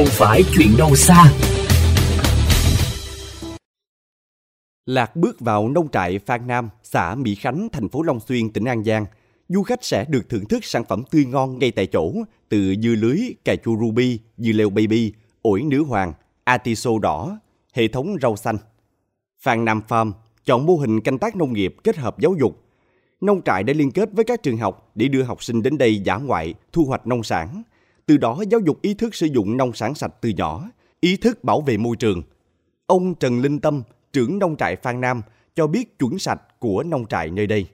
không phải chuyện đâu xa. Lạc bước vào nông trại Phan Nam, xã Mỹ Khánh, thành phố Long Xuyên, tỉnh An Giang. Du khách sẽ được thưởng thức sản phẩm tươi ngon ngay tại chỗ từ dưa lưới, cà chua ruby, dưa leo baby, ổi nữ hoàng, atiso đỏ, hệ thống rau xanh. Phan Nam Farm chọn mô hình canh tác nông nghiệp kết hợp giáo dục. Nông trại đã liên kết với các trường học để đưa học sinh đến đây giả ngoại, thu hoạch nông sản. Từ đó giáo dục ý thức sử dụng nông sản sạch từ nhỏ, ý thức bảo vệ môi trường. Ông Trần Linh Tâm, trưởng nông trại Phan Nam, cho biết chuẩn sạch của nông trại nơi đây.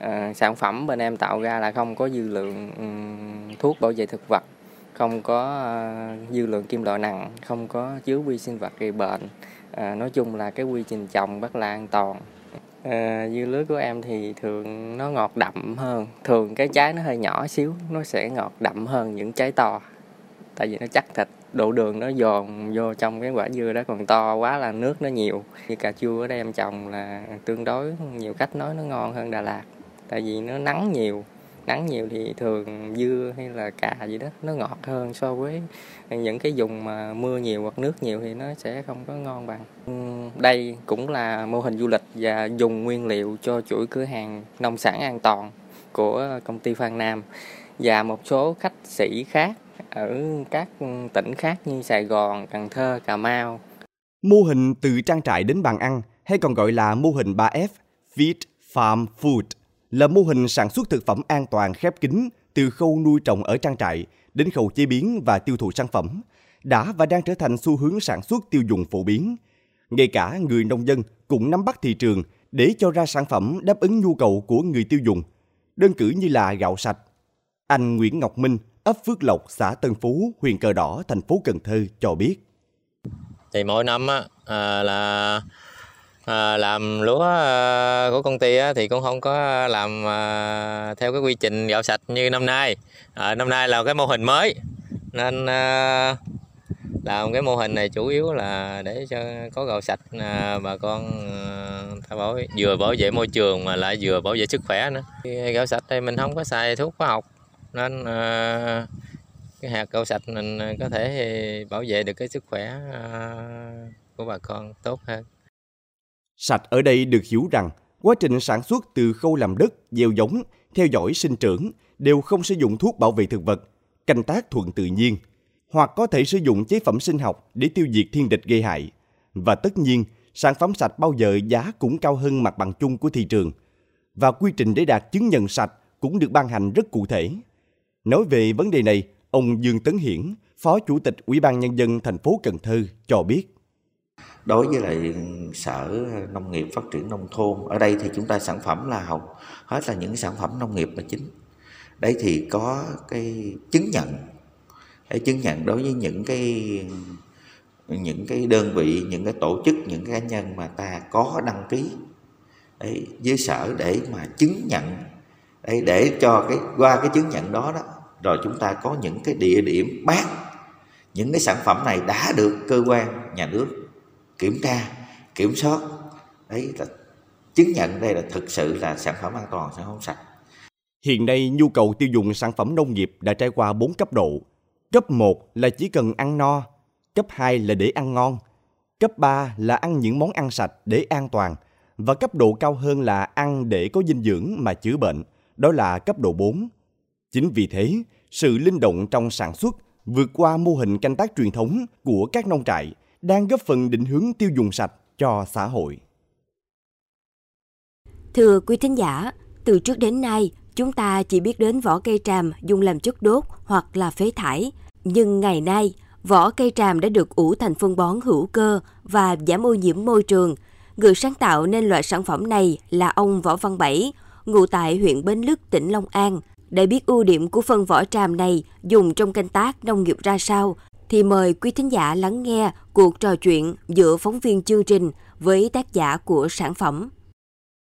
À, sản phẩm bên em tạo ra là không có dư lượng um, thuốc bảo vệ thực vật, không có uh, dư lượng kim loại nặng, không có chứa vi sinh vật gây bệnh. À, nói chung là cái quy trình trồng rất là an toàn. À, dưa lưới của em thì thường nó ngọt đậm hơn, thường cái trái nó hơi nhỏ xíu, nó sẽ ngọt đậm hơn những trái to, tại vì nó chắc thịt độ đường nó dồn vô trong cái quả dưa đó còn to quá là nước nó nhiều. Như cà chua ở đây em trồng là tương đối nhiều cách nói nó ngon hơn Đà Lạt. Tại vì nó nắng nhiều nắng nhiều thì thường dưa hay là cà gì đó nó ngọt hơn so với những cái vùng mà mưa nhiều hoặc nước nhiều thì nó sẽ không có ngon bằng. Ừ, đây cũng là mô hình du lịch và dùng nguyên liệu cho chuỗi cửa hàng nông sản an toàn của công ty Phan Nam. Và một số khách sĩ khác ở các tỉnh khác như Sài Gòn, Cần Thơ, Cà Mau. Mô hình từ trang trại đến bàn ăn hay còn gọi là mô hình 3F, Feed Farm Food, là mô hình sản xuất thực phẩm an toàn khép kín từ khâu nuôi trồng ở trang trại đến khâu chế biến và tiêu thụ sản phẩm, đã và đang trở thành xu hướng sản xuất tiêu dùng phổ biến. Ngay cả người nông dân cũng nắm bắt thị trường để cho ra sản phẩm đáp ứng nhu cầu của người tiêu dùng. Đơn cử như là gạo sạch. Anh Nguyễn Ngọc Minh, ấp Phước Lộc, xã Tân Phú, huyện Cờ Đỏ, thành phố Cần Thơ cho biết. Thì mỗi năm á, à, là à, làm lúa à, của công ty á, thì cũng không có làm à, theo cái quy trình gạo sạch như năm nay. À, năm nay là cái mô hình mới nên à, làm cái mô hình này chủ yếu là để cho có gạo sạch à, bà con à, bảo vừa bảo vệ môi trường mà lại vừa bảo vệ sức khỏe nữa. Gạo sạch đây mình không có xài thuốc hóa học nên à, cái hạt gạo sạch mình có thể bảo vệ được cái sức khỏe à, của bà con tốt hơn. Sạch ở đây được hiểu rằng quá trình sản xuất từ khâu làm đất, gieo giống, theo dõi sinh trưởng đều không sử dụng thuốc bảo vệ thực vật, canh tác thuận tự nhiên, hoặc có thể sử dụng chế phẩm sinh học để tiêu diệt thiên địch gây hại. Và tất nhiên, sản phẩm sạch bao giờ giá cũng cao hơn mặt bằng chung của thị trường. Và quy trình để đạt chứng nhận sạch cũng được ban hành rất cụ thể. Nói về vấn đề này, ông Dương Tấn Hiển, Phó Chủ tịch Ủy ban Nhân dân thành phố Cần Thơ cho biết. Đối với lại Sở Nông nghiệp Phát triển Nông thôn, ở đây thì chúng ta sản phẩm là hầu hết là những sản phẩm nông nghiệp là chính. Đấy thì có cái chứng nhận, cái chứng nhận đối với những cái những cái đơn vị, những cái tổ chức, những cái cá nhân mà ta có đăng ký đấy, với sở để mà chứng nhận đấy, để cho cái qua cái chứng nhận đó đó rồi chúng ta có những cái địa điểm bán những cái sản phẩm này đã được cơ quan nhà nước kiểm tra kiểm soát đấy là chứng nhận đây là thực sự là sản phẩm an toàn sản phẩm sạch Hiện nay nhu cầu tiêu dùng sản phẩm nông nghiệp đã trải qua 4 cấp độ. Cấp 1 là chỉ cần ăn no, cấp 2 là để ăn ngon, cấp 3 là ăn những món ăn sạch để an toàn và cấp độ cao hơn là ăn để có dinh dưỡng mà chữa bệnh, đó là cấp độ 4. Chính vì thế, sự linh động trong sản xuất vượt qua mô hình canh tác truyền thống của các nông trại đang góp phần định hướng tiêu dùng sạch cho xã hội. Thưa quý thính giả, từ trước đến nay, chúng ta chỉ biết đến vỏ cây tràm dùng làm chất đốt hoặc là phế thải. Nhưng ngày nay, vỏ cây tràm đã được ủ thành phân bón hữu cơ và giảm ô nhiễm môi trường. Người sáng tạo nên loại sản phẩm này là ông Võ Văn Bảy, ngụ tại huyện Bến Lức, tỉnh Long An. Để biết ưu điểm của phân vỏ tràm này dùng trong canh tác nông nghiệp ra sao, thì mời quý thính giả lắng nghe cuộc trò chuyện giữa phóng viên chương trình với tác giả của sản phẩm.